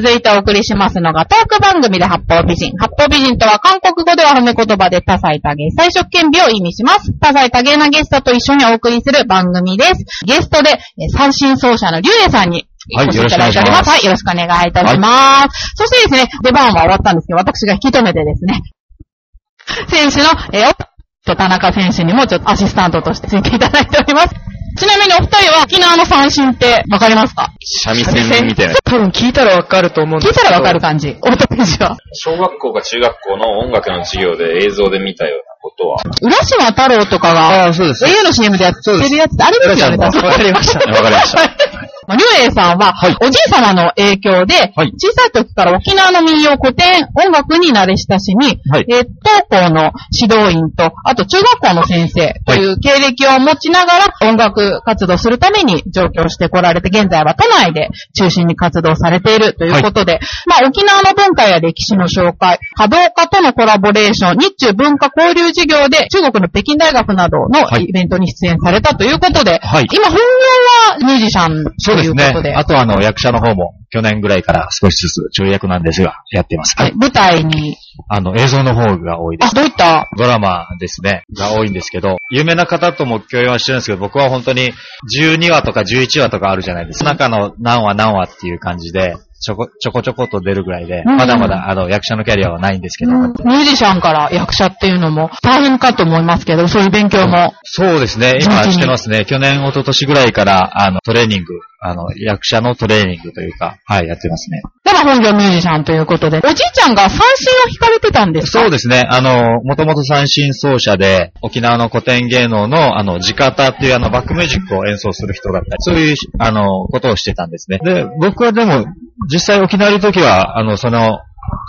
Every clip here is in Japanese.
続いてお送りしますのがトーク番組で八方美人。八方美人とは韓国語では褒め言葉で多彩多芸、最初兼美を意味します。多彩多芸なゲストと一緒にお送りする番組です。ゲストで、え三振奏者のリュウエさんにはいお越しいただいております。はい、よろしくお願いいたします。そしてですね、出番は終わったんですけど、私が引き止めてですね、選手の、えー、お田中選手にもちょっとアシスタントとしてついていただいております。ちなみにお二人は沖縄の三振ってわかりますか？三味線みたいな。多分聞いたらわかると思うんですけど。聞いたらわかる感じ。太田選手は。小学校か中学校の音楽の授業で映像で見たようなことは。浦島太郎とかが、ああ、そうです。au の CM でやってるやつって、あれですよね、わかりました。わかりました。まあ、りゅうえいさんは、おじい様の影響で、はい。小さい時から沖縄の民謡古典音楽に慣れ親しみ、はい。えー当校の指導員と、あと中学校の先生という経歴を持ちながら音楽活動するために上京してこられて、現在は都内で中心に活動されているということで、まあ沖縄の文化や歴史の紹介、華道家とのコラボレーション、日中文化交流事業で中国の北京大学などのはい。イベントに出演されたということで、はい。今本業はミュージシャンとそうですね。あとはあの、役者の方も去年ぐらいから少しずつ跳躍なんですが、やっています。はい。舞台に、あの、映像の方が多いであ、す。どういった、ドラマですね、が多いんですけど、有名な方とも共演はしてるんですけど、僕は本当に12話とか11話とかあるじゃないですか。中の何話何話っていう感じで、ちょこちょこちょこっと出るぐらいで、うんまだまだあの、役者のキャリアはないんですけど、ミュージシャンから役者っていうのも大変かと思いますけど、そういう勉強も。そうですね。今してますね。去年、一昨年ぐらいから、あの、トレーニング、あの、役者のトレーニングというか、はい、やってますね。でも本業ミュージシャンということで、おじいちゃんが三振を弾かれてたんですか？そうですね。あの、もともと三振奏者で、沖縄の古典芸能の、あの、地方っていうあの、バックミュージックを演奏する人だったり、そういう、あの、ことをしてたんですね。で、僕はでも、実際沖縄にいる時は、あの、その、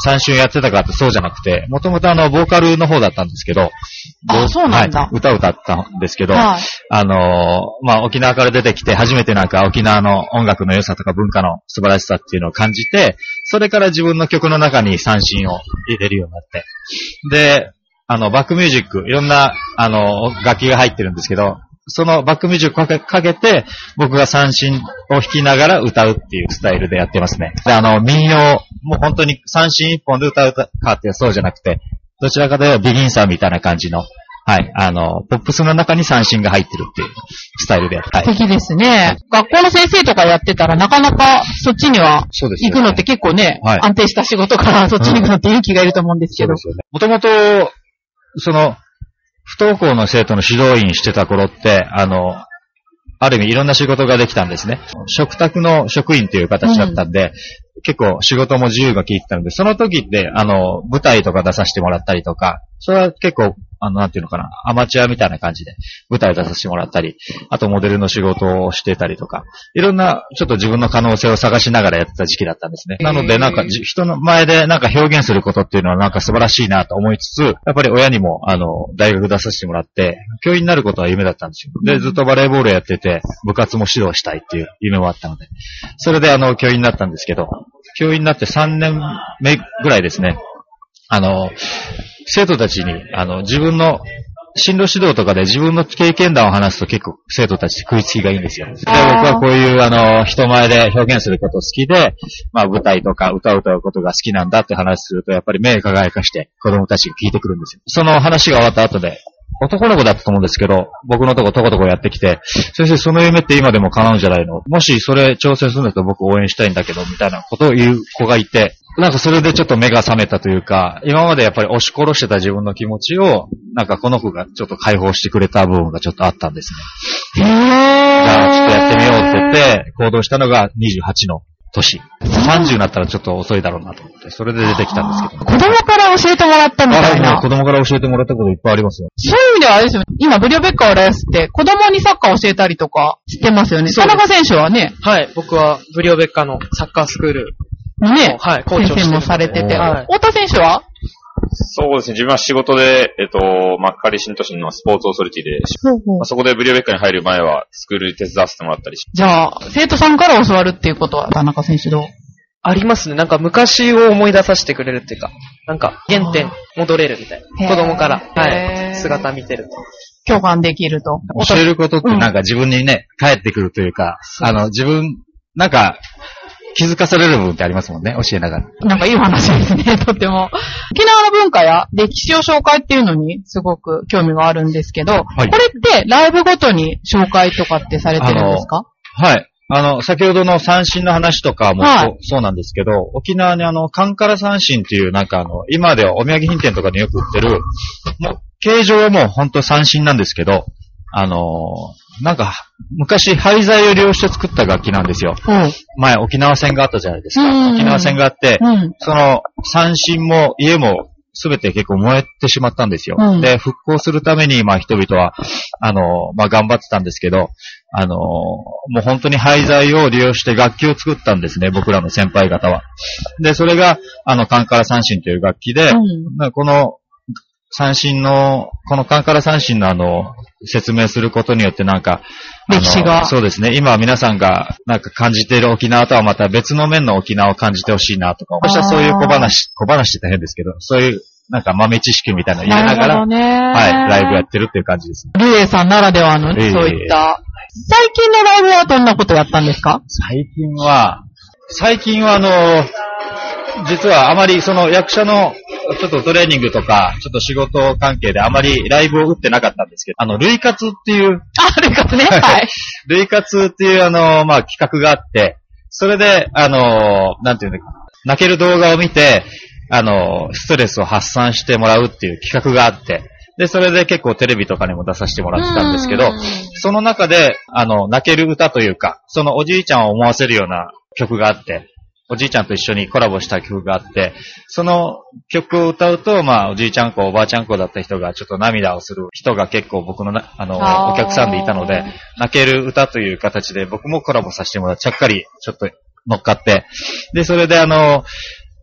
三振やってたかってそうじゃなくて、もともとあの、ボーカルの方だったんですけど、あぼそうなんだはい、歌を歌ったんですけど、はい。あのーまあ、沖縄から出てきて初めてなんか沖縄の音楽の良さとか文化の素晴らしさっていうのを感じて、それから自分の曲の中に三振を入れるようになって。で、あの、バックミュージック、いろんな、あの、楽器が入ってるんですけど、そのバックミュージックをかけて、僕が三振を弾きながら歌うっていうスタイルでやってますね。で、あの、民謡、もう本当に三振一本で歌うかってそうじゃなくて、どちらかというとビギンさんみたいな感じの、はい、あの、ポップスの中に三振が入ってるっていうスタイルでやって、はい。素敵ですね。学校の先生とかやってたらなかなかそっちには行くのって結構ね、はい安定した仕事からそっちに行くのって勇気がいると思うんですけど。もともと、その、不登校の生徒の指導員してた頃って、あの、ある意味いろんな仕事ができたんですね。食卓の職員っていう形だったんで、結構仕事も自由が効いてたので、その時って、あの、舞台とか出させてもらったりとか、それは結構、あの、なんていうのかな、アマチュアみたいな感じで舞台出させてもらったり、あとモデルの仕事をしてたりとか、いろんな、ちょっと自分の可能性を探しながらやってた時期だったんですね。なので、なんかじ、人の前でなんか表現することっていうのはなんか素晴らしいなと思いつつ、やっぱり親にも、あの、大学出させてもらって、教員になることは夢だったんですよ。で、ずっとバレーボールやってて、部活も指導したいっていう夢もあったので、それであの、教員になったんですけど、教員になって3年目ぐらいですね、あの、生徒たちに、あの、自分の進路指導とかで自分の経験談を話すと結構生徒たち食いつきがいいんですよ。で、僕はこういうあの、人前で表現すること好きで、まあ舞台とか歌を歌うことが好きなんだって話すると、やっぱり目輝かして子供たちが聞いてくるんですよ。その話が終わった後で、男の子だったと思うんですけど、僕のとこトコトコやってきて、先生その夢って今でも叶うんじゃないの？もしそれ挑戦するんだったら僕応援したいんだけど、みたいなことを言う子がいて、なんかそれでちょっと目が覚めたというか、今までやっぱり押し殺してた自分の気持ちを、なんかこの子がちょっと解放してくれた部分がちょっとあったんですね。へー。じゃあちょっとやってみようって言って、行動したのが28の年。30になったらちょっと遅いだろうなと思って、それで出てきたんですけど。子供から教えてもらったみたいあな。子供から教えてもらったこといっぱいありますよ。そういう意味ではあれですよ。今、ブリオベッカー浦安って子供にサッカー教えたりとかしてますよね。田中選手はね、はい。僕はブリオベッカのサッカースクールね、はいコーチをしてる先生もされてて。はい太田選手は？そうですね。自分は仕事で、えっと、まあ、カリシン都市のスポーツオーソリティで、まあ、そこでブリオベッカに入る前は、スクール手伝わせてもらったりしじゃあ、生徒さんから教わるっていうことは、田中選手どう？ありますね。なんか昔を思い出させてくれるっていうか、なんか原点戻れるみたいな。子供から、へーはい。姿見てると。共感できると。教えることってなんか自分にね、返ってくるというか、あの、自分、なんか、気づかされる部分ってありますもんね、教えながら。なんかいい話ですね、とても。沖縄の文化や歴史を紹介っていうのにすごく興味があるんですけど、いこれってライブごとに紹介とかってされてるんですか？はい。あの、先ほどの三振の話とかもそう,、はいそうなんですけど、沖縄にあの、カンカラ三振っていうなんかあの、今ではお土産品店とかによく売ってる、もう、形状はもう本当三振なんですけど、あのーなんか、昔廃材を利用して作った楽器なんですよ。うん。前沖縄戦があったじゃないですか。うん沖縄戦があって、うん。その三振も家もすべて結構燃えてしまったんですよ。うんで、復興するために、まあ人々は、あの、まあ頑張ってたんですけど、あの、もう本当に廃材を利用して楽器を作ったんですね、僕らの先輩方は。で、それが、あの、カンカラ三振という楽器で、うんまあこの三振の、このカンカラ三振のあの、説明することによってなんか、歴史がそうですね。今皆さんがなんか感じている沖縄とはまた別の面の沖縄を感じてほしいなとか、私はそういう小話、小話って大変ですけど、そういうなんか豆知識みたいなの入れながら。はい、ライブやってるっていう感じですね。ルエさんならではの、ええそういった。最近のライブはどんなことやったんですか？最近は、最近はあの、実はあまりその役者のちょっとトレーニングとか、ちょっと仕事関係であまりライブを打ってなかったんですけど、あの、類活っていう、あ、ルエカツね。はい。類活っていうあの、まあ、企画があって、それで、あの、なんていうのかな、泣ける動画を見て、あの、ストレスを発散してもらうっていう企画があって、で、それで結構テレビとかにも出させてもらってたんですけど、その中で、あの、泣ける歌というか、そのおじいちゃんを思わせるような曲があって、おじいちゃんと一緒にコラボした曲があって、その曲を歌うと、まあ、おじいちゃん子、おばあちゃん子だった人がちょっと涙をする人が結構僕のな、あの、あー。お客さんでいたので、泣ける歌という形で僕もコラボさせてもらって、ちゃっかりちょっと乗っかって、で、それであの、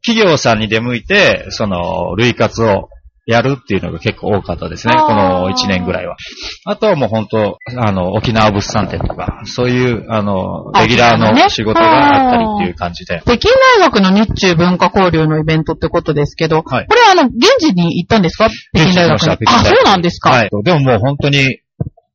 企業さんに出向いて、その、類活をやるっていうのが結構多かったですね、この1年ぐらいは。あとはもう本当、あの、沖縄物産展とか、そういう、あの、あレギュラーの仕事があったりっていう感じで。北京大学の日中文化交流のイベントってことですけど、はいこれあの、現地に行ったんですか？北京大学に。あ、そうなんですか。はい。でももう本当に、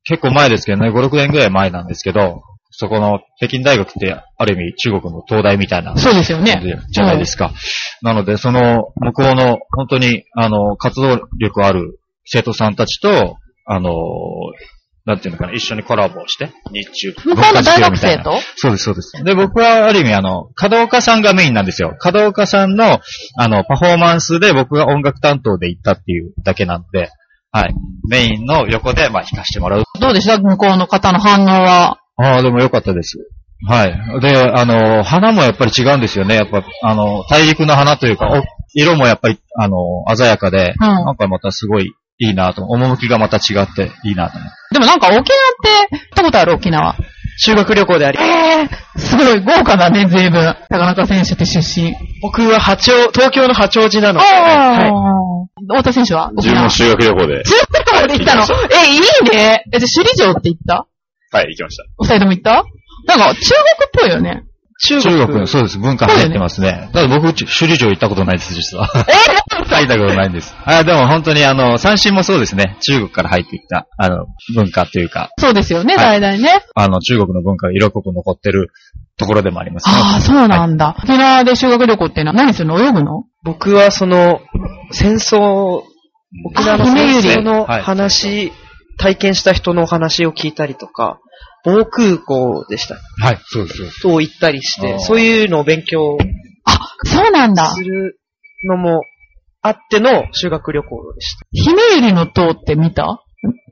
結構前ですけどね、5、6年ぐらい前なんですけど、そこの北京大学って、ある意味中国の東大みたいなそうですよね。じゃないですか。なので、その、向こうの、本当に、あの、活動力ある生徒さんたちと、あの、なんていうのかな、一緒にコラボをして、日中。向こうの大学生と？そうです、そうです。で、僕はある意味、あの、門岡さんがメインなんですよ。門岡さんの、あの、パフォーマンスで僕が音楽担当で行ったっていうだけなんで、はい。メインの横で、まあ、弾かせてもらう。どうでした？向こうの方の反応は。ああ、でもよかったです。はい。で、あの、花もやっぱり違うんですよね。やっぱ、あの、大陸の花というか、お色もやっぱり、あの、鮮やかで、うんなんかまたすごいいいなと、趣がまた違っていいなと。でもなんか沖縄って、行ったことある沖縄？修学旅行であり、えー、すごい豪華だね、随分。高中選手って出身。僕は八王、東京の八王子なので、あはい。ー太田選手は？自分も修学旅行で、中学校で行ったの？え、いいね。え、じゃあ首里城って行った？はい、行きました。お二人とも行った？なんか中国っぽいよね。中中国、そうです。文化入ってますね。ただ僕、首里城行ったことないです、実は。え入ったことないんです。あでも本当にあの、三振もそうですね。中国から入ってきた、あの、文化というか、そうですよね、はい大々ね。あの、中国の文化が色濃く残ってるところでもありますね。ああ、そうなんだ。沖縄で修学旅行っていうのは何するの？泳ぐの？僕はその、戦争、沖縄の戦争のはい話、体験した人の話を聞いたりとか、防空港でした。はい、そうです。そうですと行ったりして、そういうのを勉強あ、そうなんだす。るのもあっての修学旅行でした。ひめゆりの塔って見た？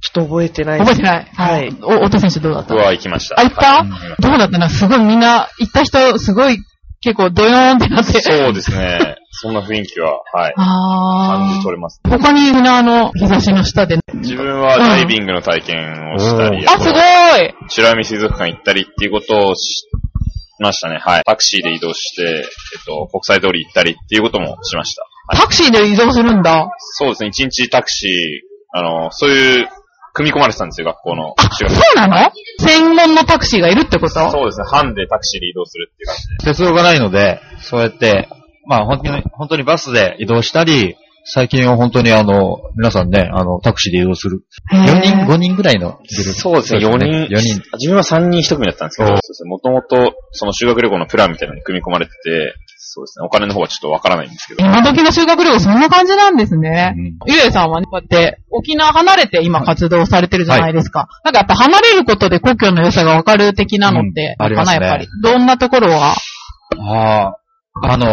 ちょっと覚えてない覚えてない。はい。お、太田選手どうだった？僕は行きました。あ、行った、うんどうだった？なすごいみんな、行った人、すごい、結構ドヨーンってなって。そうですね。そんな雰囲気は、はい。感ああ。じ取れます。他に沖縄の日差しの下で。自分はダイビングの体験をしたり、うんあ、すごい白海水族館行ったりっていうことをしましたね。はい。タクシーで移動して、えっと、国際通り行ったりっていうこともしました。はい、タクシーで移動するんだ。そうですね。一日タクシー、あの、そういう、組み込まれてたんですよ、学校の修学そうなの？専門のタクシーがいるってこと？そうですね。班でタクシーで移動するっていう感じで。鉄道がないので、そうやって、まあ本当に、本当にバスで移動したり、最近は本当にあの、皆さんね、あの、タクシーで移動する。4人、5人ぐらいのグループ。そうですね、4人。4人。自分は3人1組だったんですけど、おそうですね、もともと、その修学旅行のプランみたいなのに組み込まれてて、そうですね、お金の方はちょっとわからないんですけど。今時の修学旅行そんな感じなんですね。うんゆえさんはね、こうやって沖縄離れて今活動されてるじゃないですか。なんかやっぱ離れることで故郷の良さがわかる的なのって、うんありますねかなやっぱり。どんなところがああ、あの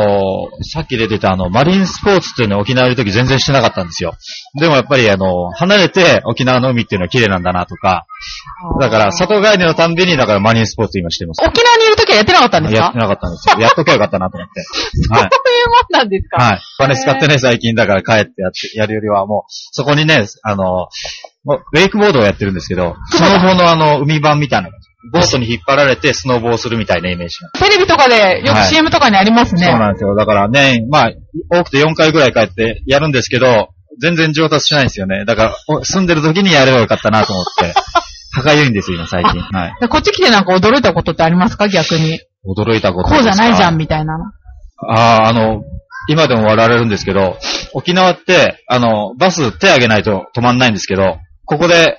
ーさっき出てたあの、マリンスポーツっていうのを沖縄いるとき全然してなかったんですよ。でもやっぱりあの、離れて沖縄の海っていうのは綺麗なんだなとか、だから里帰りのたんびにだからマリンスポーツ今してます。沖縄にいるときはやってなかったんですか？やってなかったんですよ。やっときゃよかったなと思って。はい。そういうもんなんですか？はい。お金使ってね、最近だから帰ってやって、やるよりはもう、そこにね、あの、もうウェイクボードをやってるんですけど、スノボのあの、海版みたいな、ボートに引っ張られてスノボをするみたいなイメージが。テレビとかでよくはい CM とかにありますね。そうなんですよ。だからね、まあ、多くて4回ぐらい帰ってやるんですけど、全然上達しないんですよね。だから、お住んでる時にやればよかったなと思って、歯がゆいんですよ、今最近。はい。でこっち来てなんか驚いたことってありますか？逆に。驚いたことこうじゃないじゃんん。みたいなの。ああ、あの、今でも笑われるんですけど、沖縄って、あの、バス手挙げないと止まんないんですけど、ここで、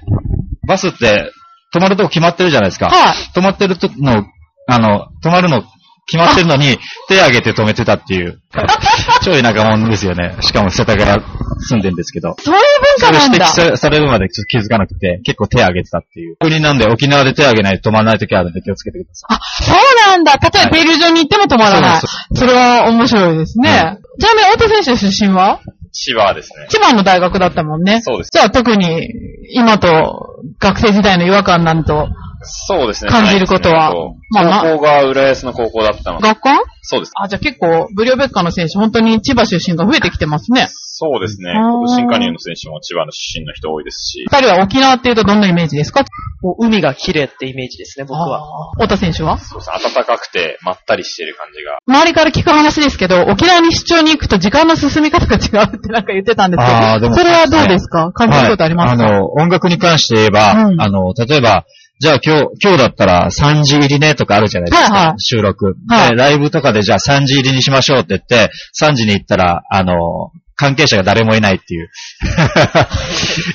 バスって止まるとこ決まってるじゃないですか。はい。止まってるとの、あの、止まるの決まってるのに、手挙げて止めてたっていう。超田舎者ですよね。しかも世田谷住んでんですけど。そういうそれ文化なんだ。指摘さされるまでちょっと気づかなくて、結構手挙げてたっていう。国なんで沖縄で手挙げないと止まらない時あるんで気をつけてください。あ、そうなんだ。例えば、停留所に行っても止まらない。そうそれは面白いですね。はちなみに、大手選手出身は？千葉ですね。千葉の大学だったもんね。そうです。じゃあ特に、今と学生時代の違和感なんと、そうですね。感じることはまあ高校が浦安の高校だったので、学校？そうです。あ、じゃあ結構、ブリオベッカの選手、本当に千葉出身が増えてきてますね。そうですね。新加入の選手も千葉の出身の人多いですし、二人は沖縄っていうとどんなイメージですか？こう海が綺麗ってイメージですね、僕は。太田選手は？そうですね。暖かくてまったりしてる感じが。周りから聞く話ですけど、沖縄に出張に行くと時間の進み方が違うってなんか言ってたんですけど、あーでもそれはどうですか？感じることありますか、はい、あの、音楽に関して言えば、うん。あの、例えば、じゃあ今日、今日だったら3時入りねとかあるじゃないですか。はいはい。収録、はい。でライブとかでじゃあ3時入りにしましょうって言って、3時に行ったら、あの、関係者が誰もいないっていう。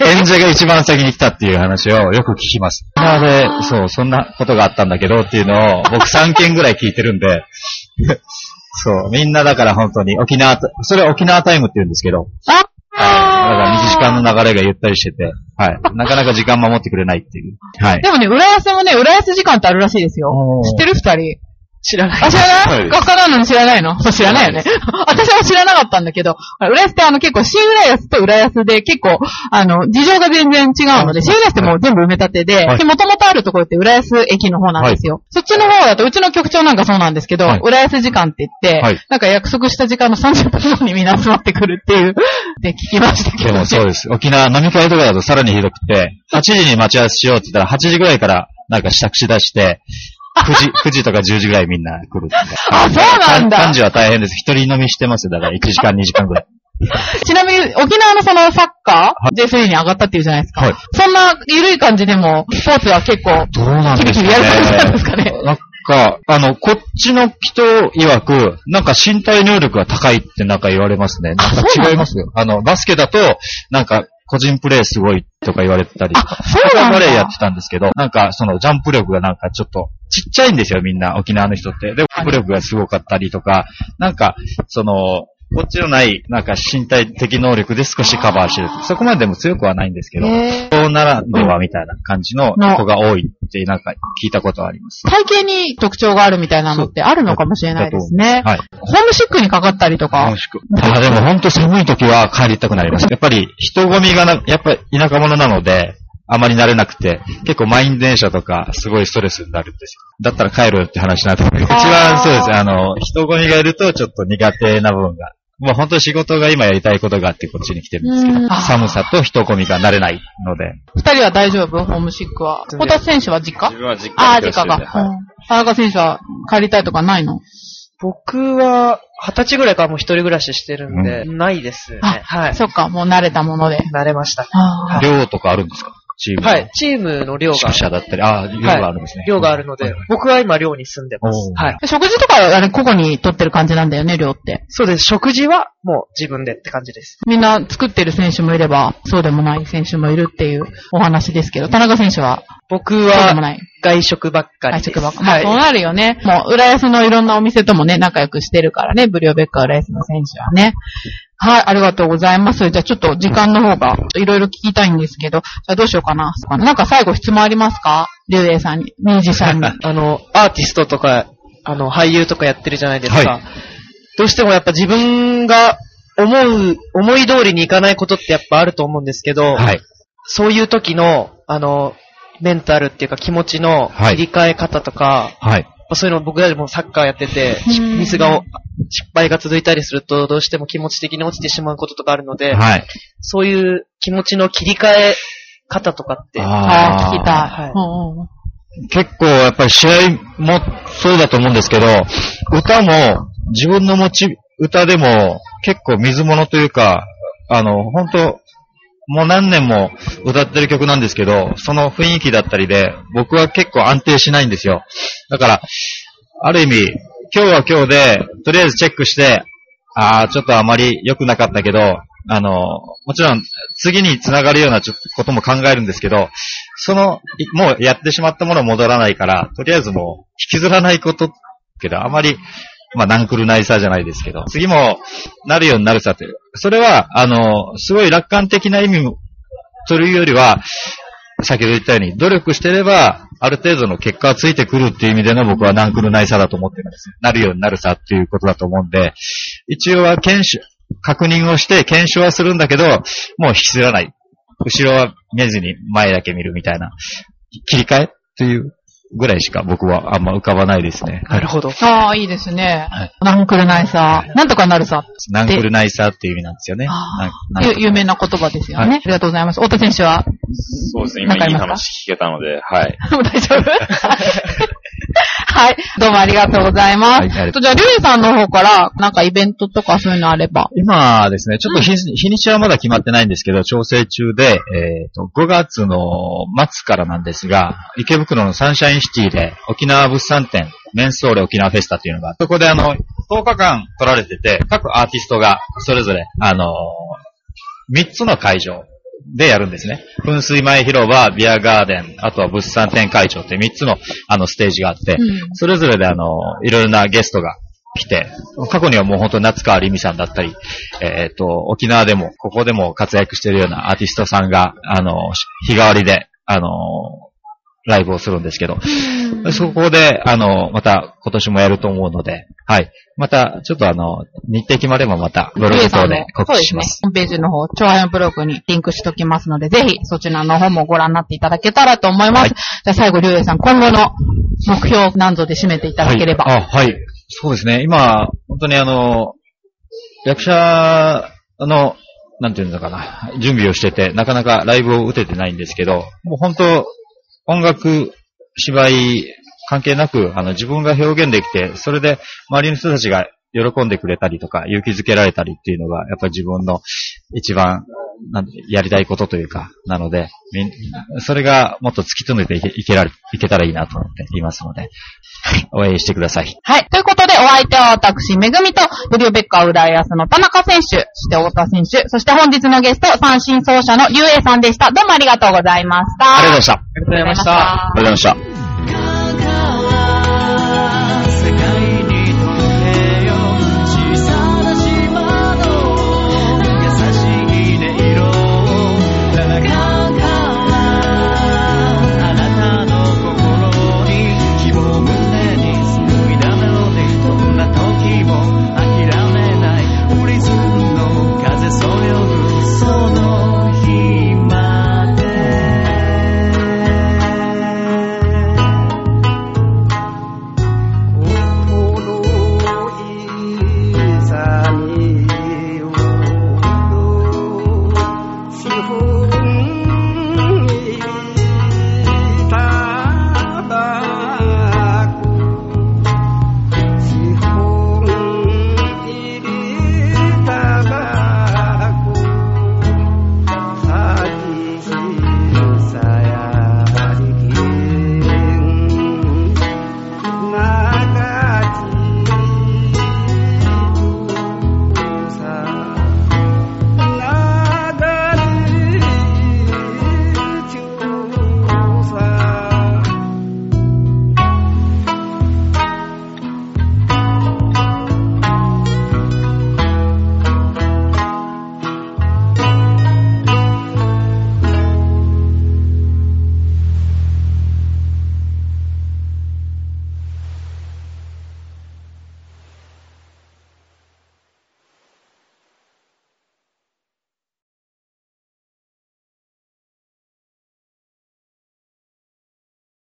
演者が一番先に来たっていう話をよく聞きます。なので、そう、そんなことがあったんだけどっていうのを僕3件ぐらい聞いてるんで、そう、みんなだから本当に沖縄、それは沖縄タイムって言うんですけど、あはい。だから2時間の流れがゆったりしてて、はい。なかなか時間守ってくれないっていう。はい。でもね、浦安もね、浦安時間ってあるらしいですよ。知ってる二人。知らない。あ、知らはないい学科なのに知らないの？知らないよね。私も知らなかったんだけど、浦安ってあの結構新浦安と浦安で結構、あの、事情が全然違うので、新浦安ってもう全部埋め立てで、はい。で、元々あるところって浦安駅の方なんですよ。そっちの方だと、うちの局長なんかそうなんですけど、はい。浦安時間って言って、はい。なんか約束した時間の30分後にみんな集まってくるっていう、で聞きましたけでど、そうです。沖縄飲み会とかだとさらにひどくて、8時に待ち合わせしようって言ったら8時ぐらいからなんか支度し出して、9時、9時とか10時ぐらいみんな来る。あそうなんだ幹事は大変です。一人飲みしてますよ。だから1時間2時間ぐらい。ちなみに、沖縄のそのサッカー、J3 に上がったっていうじゃないですか。はいそんな緩い感じでも、スポーツは結構、どうなんですかね。キビキビやる感じなんですかねなんか、あの、こっちの人曰く、なんか身体能力が高いってなんか言われますね。なんか違いますよ。あの、バスケだと、なんか、個人プレーすごいとか言われてたり。あ、そうなんだ。バレーやってたんですけど、なんかそのジャンプ力がなんかちょっとちっちゃいんですよ、みんな、沖縄の人って。で、ジャンプ力がすごかったりとか、なんか、その、こっちのない、なんか身体的能力で少しカバーしてる。そこまででも強くはないんですけど、そうならではみたいな感じの子が多いってなんか聞いたことはあります。体型に特徴があるみたいなのってあるのかもしれないですね。はい。ホームシックにかかったりとか楽。しく。あ、でも本当寒い時は帰りたくなります。やっぱり人混みがな、やっぱり田舎者なので、あまり慣れなくて、結構満員電車とかすごいストレスになるんですよ。だったら帰るって話になってくる。一番そうです。あの、人混みがいるとちょっと苦手な部分が。もう本当に仕事が今やりたいことがあってこっちに来てるんですけうんど、寒さと人混みが慣れないので。二人は大丈夫？ホームシックは？小田選手は実家？自分は実ああ、家に実家か。暮らしてるんではいうん田中選手は帰りたいとかないの？僕は、二十歳ぐらいからもう一人暮らししてるんで、ないですね。あはい。そっか、もう慣れたもので。慣れました。寮とかあるんですか？チームの。はい。チームの寮が宿、舎だったり、ああ、寮があるんですね。寮があるので、僕は今寮に住んでますはい。食事とかはあれ、個々に取ってる感じなんだよね、量って。そうです。食事はもう自分でって感じです。みんな作ってる選手もいれば、そうでもない選手もいるっていうお話ですけど、田中選手は、僕は。外食ばっかりです。外食ばっか。まあ、そうはい。なるよね。もう、浦安のいろんなお店ともね、仲良くしてるからね、ブリオベッカ浦安の選手はね。はい、ありがとうございます。じゃあちょっと時間の方が、いろいろ聞きたいんですけど、じゃあどうしようかな。なんか最後質問ありますか？竜英さんに、ミュージシャンに。あの、アーティストとか、あの、俳優とかやってるじゃないですか。はどうしてもやっぱ自分が思う、思い通りにいかないことってやっぱあると思うんですけど、はい。そういう時の、あの、メンタルっていうか気持ちのはい切り替え方とか、はい。そういうの僕らもサッカーやってて、ミスが、失敗が続いたりすると、どうしても気持ち的に落ちてしまうこととかあるので、はい。そういう気持ちの切り替え方とかって、ああ、聞きたい。はいうんうん結構やっぱり試合もそうだと思うんですけど、歌も自分の持ち歌でも結構水物というか、あの、本当もう何年も歌ってる曲なんですけど、その雰囲気だったりで、僕は結構安定しないんですよ。だから、ある意味、今日は今日で、とりあえずチェックして、ああ、ちょっとあまり良くなかったけど、あの、もちろん次につながるようなちょことも考えるんですけど、その、もうやってしまったものは戻らないから、とりあえずもう引きずらないことけど、あまり、まあ、ナンクルナイサーじゃないですけど、次もなるようになるさという。それは、あの、すごい楽観的な意味もというよりは、先ほど言ったように、努力してれば、ある程度の結果がついてくるっていう意味での僕はナンクルナイサーだと思ってるんです。なるようになるさっていうことだと思うんで、一応は検証、確認をして検証はするんだけど、もう引きずらない。後ろは見ずに前だけ見るみたいな、切り替えというぐらいしか僕はあんま浮かばないですね。なるほど。ああ、いいですね。はいナンクルナイサー。なんとかなるさ。ナンクルナイサーっていう意味なんですよね。有名な言葉ですよね。はいありがとうございます。太田選手は？そうですね。今いい話聞けたので、はい。大丈夫？はい。どうもありがとうございます。はいありがとうとじゃあ、りゅうえさんの方から、なんかイベントとかそういうのあれば。今ですね、ちょっと日,、日にちはまだ決まってないんですけど、調整中で、えっ、と、5月の末からなんですが、池袋のサンシャインシティで沖縄物産展、メンソーレ沖縄フェスタっていうのが、そこであの、10日間取られてて、各アーティストがそれぞれ、あの3つの会場でやるんですね。噴水前広場、ビアガーデン、あとは物産展会場って3つのあのステージがあって、うんそれぞれであの、いろいろなゲストが来て、過去にはもう本当夏川りみさんだったり、えっ、と、沖縄でも、ここでも活躍しているようなアーティストさんが、あの、日替わりで、あの、ライブをするんですけど、そこで、あの、また今年もやると思うので、はい。また、ちょっとあの、日程決まればまた、ブログ等で告知します。そうですね。ホームページの方、長編ブログにリンクしときますので、ぜひそちらの方もご覧になっていただけたらと思います。はいじゃあ最後、りゅうえさん、今後の目標何ぞで締めていただければ。はい、あ、はい。そうですね。今、本当にあの、役者の、なんていうのかな、準備をしてて、なかなかライブを打ててないんですけど、もう本当、音楽、芝居、関係なく、あの、自分が表現できて、それで周りの人たちが喜んでくれたりとか、勇気づけられたりっていうのが、やっぱり自分の一番、なんやりたいことというか、なので、それがもっと突き詰めていけいけられいけたらいいなと思っていますので、応援してください。はい。ということで、お相手は私、めぐみと、ブリューベッカー浦安の田中選手、そして太田選手、そして本日のゲスト、三振奏者のりゅうえいさんでした。どうもありがとうございました。ありがとうございました。ありがとうございました。ありがとうございました。